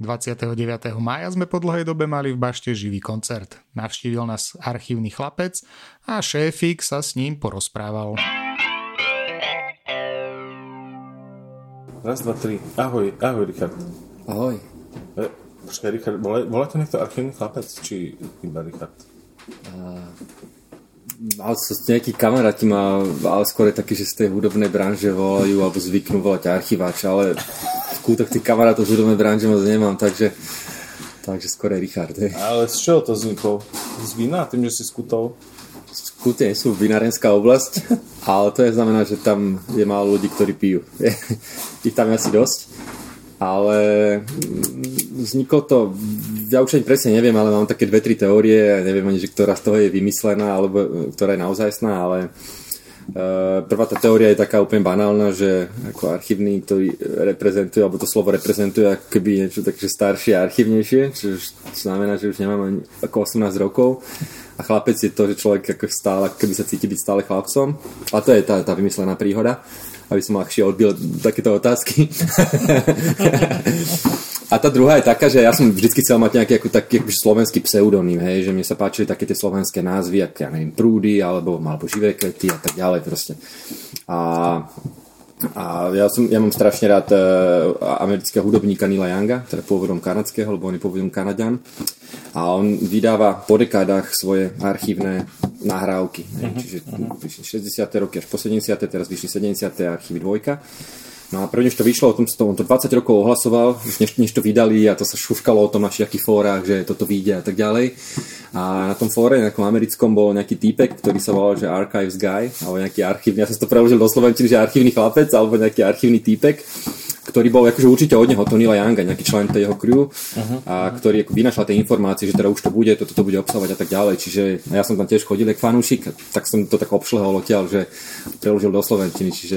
29. mája sme po dlhej dobe mali v bašte živý koncert. Navštívil nás archívny chlapec a šéfik sa s ním porozprával. Raz, dva, tri. Ahoj, ahoj Richard. Ahoj. E, počkaj, Richard, volá, volá to niekto archívny chlapec, či iba Richard? Uh, mal som nejakí kamaráti ma, ale skôr je taký, že z tej hudobnej branže volajú alebo zvyknú volať archiváč, ale skútok tých kamarátov z hudobnej branže moc nemám, takže, takže skôr je Richard. Hej. Ale z čoho to vzniklo? Z vína, tým, že si skutol? Skute nie sú vinárenská oblasť, ale to je znamená, že tam je málo ľudí, ktorí pijú. Ich tam je asi dosť. Ale mm, vzniklo to, ja už ani presne neviem, ale mám také dve, tri teórie, neviem ani, že ktorá z toho je vymyslená, alebo ktorá je naozajstná, ale uh, prvá tá teória je taká úplne banálna, že ako archívny, ktorý reprezentuje, alebo to slovo reprezentuje ako keby niečo také staršie a archívnejšie, čo znamená, že už nemám ani ako 18 rokov a chlapec je to, že človek ako stále, ako keby sa cíti byť stále chlapcom. A to je tá, tá vymyslená príhoda, aby som ľahšie odbil takéto otázky. A tá druhá je taká, že ja som vždycky chcel mať nejaký ako taký ako slovenský pseudonym, hej, že mne sa páčili také tie slovenské názvy, ako ja neviem, prúdy, alebo, alebo živé kvety a tak ďalej proste. A a ja, som, ja mám strašne rád uh, amerického hudobníka Nila Younga, teda pôvodom kanadského, lebo on je pôvodom Kanaďan. A on vydáva po dekádach svoje archívne nahrávky. Uh-huh, Čiže uh-huh. 60. roky až po 70. teraz vyšli 70. archívy dvojka. No a prvne, to vyšlo, o tom, on to 20 rokov ohlasoval, než, než to vydali a to sa šuškalo o tom na všetkých fórach, že toto vyjde a tak ďalej. A na tom fóre, nejakom americkom, bol nejaký týpek, ktorý sa volal, že Archives Guy, alebo nejaký archívny, ja som to preložil do Slovenčiny, že archívny chlapec, alebo nejaký archívny týpek ktorý bol akože určite od neho, Tonila Younga, nejaký člen tej jeho crew, uh-huh. a ktorý ako vynašal tie informácie, že teda už to bude, toto to bude obsahovať a tak ďalej. Čiže ja som tam tiež chodil ako fanúšik, tak som to tak obšlehol odtiaľ, že preložil do Slovenčiny, čiže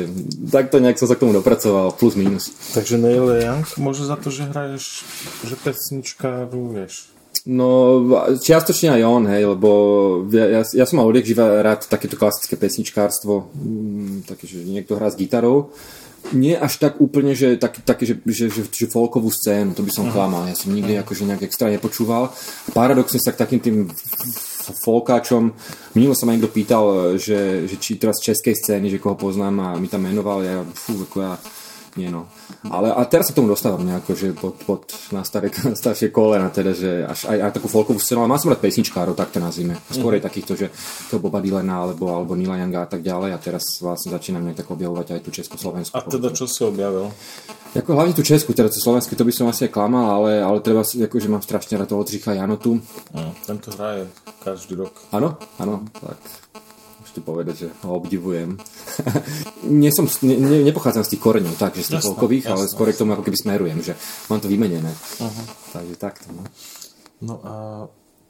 takto nejak som sa k tomu dopracoval, plus minus. Takže Neil Young môže za to, že hraješ, že pesničkáru, vieš, No, čiastočne aj on, hej, lebo ja, ja som mal odjak živa rád takéto klasické pesničkárstvo, mm, také, že niekto hrá s gitarou, nie až tak úplne, že tak, také, že, že, že, že folkovú scénu, to by som klamal. Ja som nikdy akože nejak extra nepočúval. Paradoxne sa k takým tým folkáčom, minulo sa ma niekto pýtal, že, že či teraz z českej scény, že koho poznám a mi tam menoval, ja, fú, ako ja nie no. Ale a teraz sa tomu dostávam nejako, že pod, pod na, staré, na staršie kolena, teda, že až aj, aj takú folkovú scénu, ale mám som rád pesničkárov, tak to nazvime. Skôr je takýchto, že to Boba Dylana alebo, alebo Nila Younga a tak ďalej a teraz vlastne začínam nejak tak objavovať aj tú Československu. A teda čo si objavil? Ako hlavne tú Česku, teda to Slovensky, to by som asi aj klamal, ale, ale treba akože mám strašne rád toho Oldřicha Janotu. Mm, tento hraje každý rok. Áno, áno, tak ešte povedať, že ho obdivujem. Nie som, ne, ne, nepochádzam z tých koreňov, tak, že z tých folkových, ale skôr k tomu ako keby smerujem, že mám to vymenené. Uh-huh. Takže takto. No, no a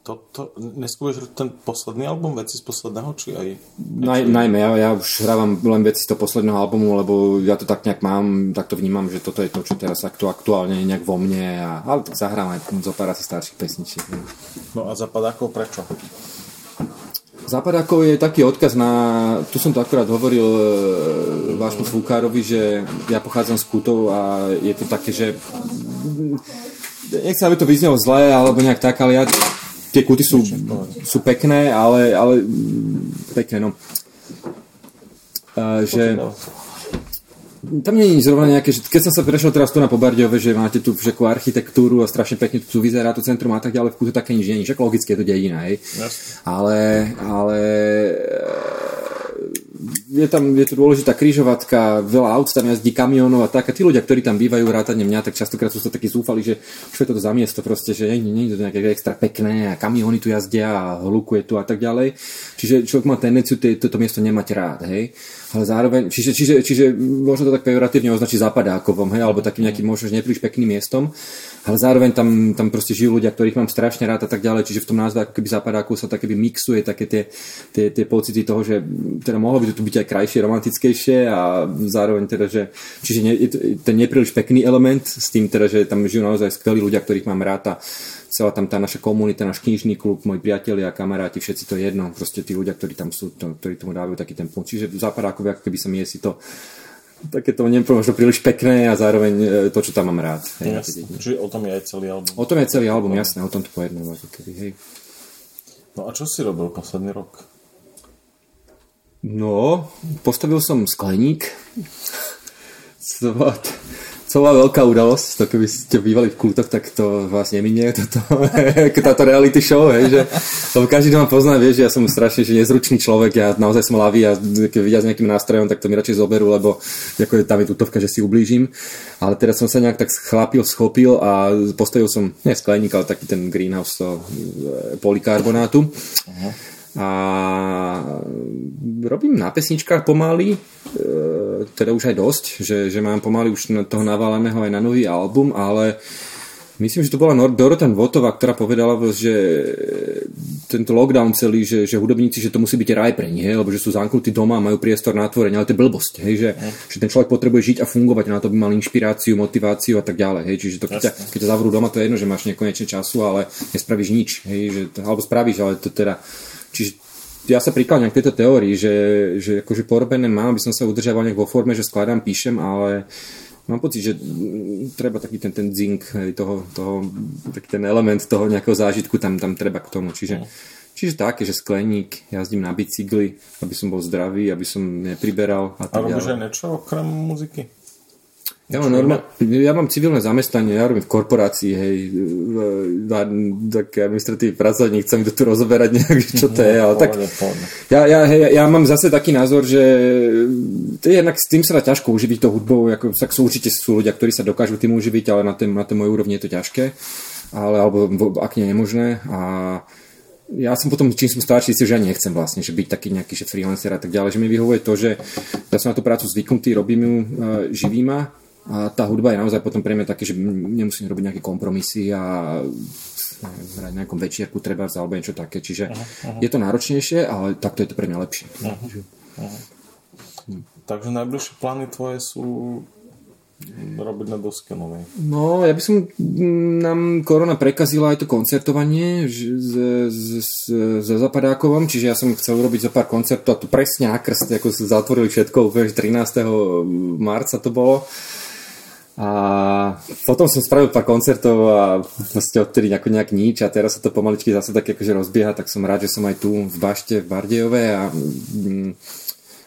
to, to, neskúšaš ten posledný album, veci z posledného, či aj... Naj, najmä, ja, ja už hrávam len veci z toho posledného albumu, lebo ja to tak nejak mám, tak to vnímam, že toto je to, čo teraz aktu, aktuálne je nejak vo mne, a, ale tak zahrám aj zo pár asi starších pesničiek. No a zapadákov prečo? Západákov je taký odkaz na, tu som to akurát hovoril e, vášmu Fúkárovi, že ja pochádzam z Kutov a je to také, že nechcem, aby to vyznelo zle alebo nejak tak, ale ja, tie kuty sú, sú pekné, ale, ale pekné, no. Uh, že, tam nie je zrovna nejaké, že keď som sa prešiel teraz tu na Pobardiove, že máte tu všakú architektúru a strašne pekne tu vyzerá to centrum a tak ďalej, v kúte také nič je, však logicky je to dedina, hej. Yes. Ale, ale je tam je to dôležitá križovatka, veľa aut tam jazdí, kamionov a tak. A tí ľudia, ktorí tam bývajú, vrátane mňa, tak častokrát sú to takí zúfali, že čo je to za miesto proste, že nie, nie je to nejaké extra pekné a kamiony tu jazdia a hlukuje tu a tak ďalej. Čiže človek má tendenciu toto miesto nemať rád, hej ale zároveň, čiže, čiže, čiže možno to tak pejoratívne označiť zapadákovom, hej, alebo takým nejakým možno nepríliš pekným miestom, ale zároveň tam, tam proste žijú ľudia, ktorých mám strašne rád a tak ďalej, čiže v tom názve ako keby zapadákov sa tak mixuje také tie, tie, tie pocity toho, že teda mohlo by to byť aj krajšie, romantickejšie a zároveň teda, že čiže nie, ten nepríliš pekný element s tým teda, že tam žijú naozaj skvelí ľudia, ktorých mám rád a celá tam tá naša komunita, náš knižný klub, moji priatelia, kamaráti, všetci to jedno, proste tí ľudia, ktorí tam sú, to, ktorí tomu dávajú taký ten punkt. Čiže západákovi, ako keby sa mi si to také to neviem, možno príliš pekné a zároveň e, to, čo tam mám rád. Hej, Jasne. Čiže o tom je aj celý album. O tom je celý album, jasné, o tom to pojednám. Ako keby, hej. No a čo si robil posledný rok? No, postavil som skleník. bola veľká udalosť, to keby ste bývali v kútoch, tak to vás neminie, toto, táto reality show, hej, že, lebo každý, kto ma pozná, vie, že ja som strašne že nezručný človek, ja naozaj som lavý a keď vidia s nejakým nástrojom, tak to mi radšej zoberú, lebo ako je tam je tutovka, že si ublížim. Ale teraz som sa nejak tak chlapil, schopil a postavil som, nie skleník, ale taký ten greenhouse to, e, polikarbonátu. Uh-huh a robím na pesničkách pomaly, e, teda už aj dosť, že, že mám pomaly už toho naváleného aj na nový album, ale myslím, že to bola Dorotan Votová, ktorá povedala, že tento lockdown celý, že, že hudobníci, že to musí byť raj pre nich, lebo že sú zamknutí doma majú priestor na tvorenie, ale to je blbosť, hej, že, že ten človek potrebuje žiť a fungovať, na to by mal inšpiráciu, motiváciu a tak ďalej, hej, čiže to, keď, ťa, keď ťa zavrú doma, to je jedno, že máš nekonečne času, ale nespravíš nič, hej, že, alebo spravíš, ale to teda Čiže ja sa prikláňam k tejto teórii, že, že akože porobené mám, aby som sa udržiaval nejak vo forme, že skladám, píšem, ale mám pocit, že treba taký ten, ten zink, toho, toho, taký ten element toho nejakého zážitku tam, tam treba k tomu. Čiže, no. čiže také, že skleník, jazdím na bicykli, aby som bol zdravý, aby som nepriberal. A, a robíš aj niečo okrem muziky? Ja mám, normál, ja mám civilné zamestnanie, ja robím v korporácii, hej, tak administratívny pracovník, chcem to tu rozoberať nejak, čo to je, ale tak ja, ja, hej, ja mám zase taký názor, že to je jednak s tým sa dá ťažko uživiť to hudbou, ako, tak sú určite sú ľudia, ktorí sa dokážu tým uživiť, ale na, tém, na tej mojej úrovni je to ťažké, ale, alebo ak nie nemožné. A ja som potom, čím som starší, si že ja nechcem vlastne, že byť taký nejaký že freelancer a tak ďalej, že mi vyhovuje to, že ja som na tú prácu zvyknutý, robím ju, uh, živí ma a tá hudba je naozaj potom pre mňa také, že nemusím robiť nejaké kompromisy a hrať nejakom večierku treba alebo niečo také. Čiže aha, aha. je to náročnejšie, ale takto je to pre mňa lepšie. Aha, aha. Hm. Takže najbližšie plány tvoje sú robiť na doske novej. No, ja by som nám korona prekazila aj to koncertovanie s Zapadákovom, čiže ja som chcel robiť za pár koncertov a to presne nakrst, ako sa zatvorili všetko, úplne 13. marca to bolo a potom som spravil pár koncertov a vlastne odtedy nejako nejak nič a teraz sa to pomaličky zase tak akože rozbieha, tak som rád, že som aj tu v Bašte, v Bardejove a, mm,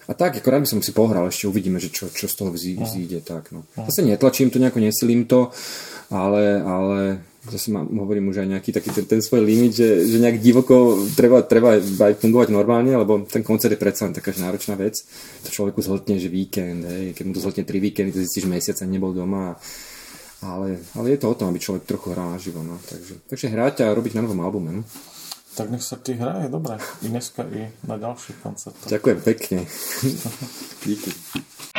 a tak, ako rád by som si pohral, ešte uvidíme, že čo, čo z toho vzíde. Tak, no. Zase netlačím to, nejako nesilím to, ale, ale zase mám, hovorím už aj nejaký taký ten, ten svoj limit, že, že nejak divoko treba, treba aj fungovať normálne, lebo ten koncert je predsa len taká náročná vec. To človeku zhltne, že víkend, hej, keď mu to zhltne tri víkendy, to zistíš, mesiac nebol doma. Ale, ale je to o tom, aby človek trochu hral naživo. No. Takže, takže hrať a robiť na novom albume. No. Tak nech sa ti hraje, dobre. I dneska, i na ďalších koncertoch. Ďakujem pekne. Díky.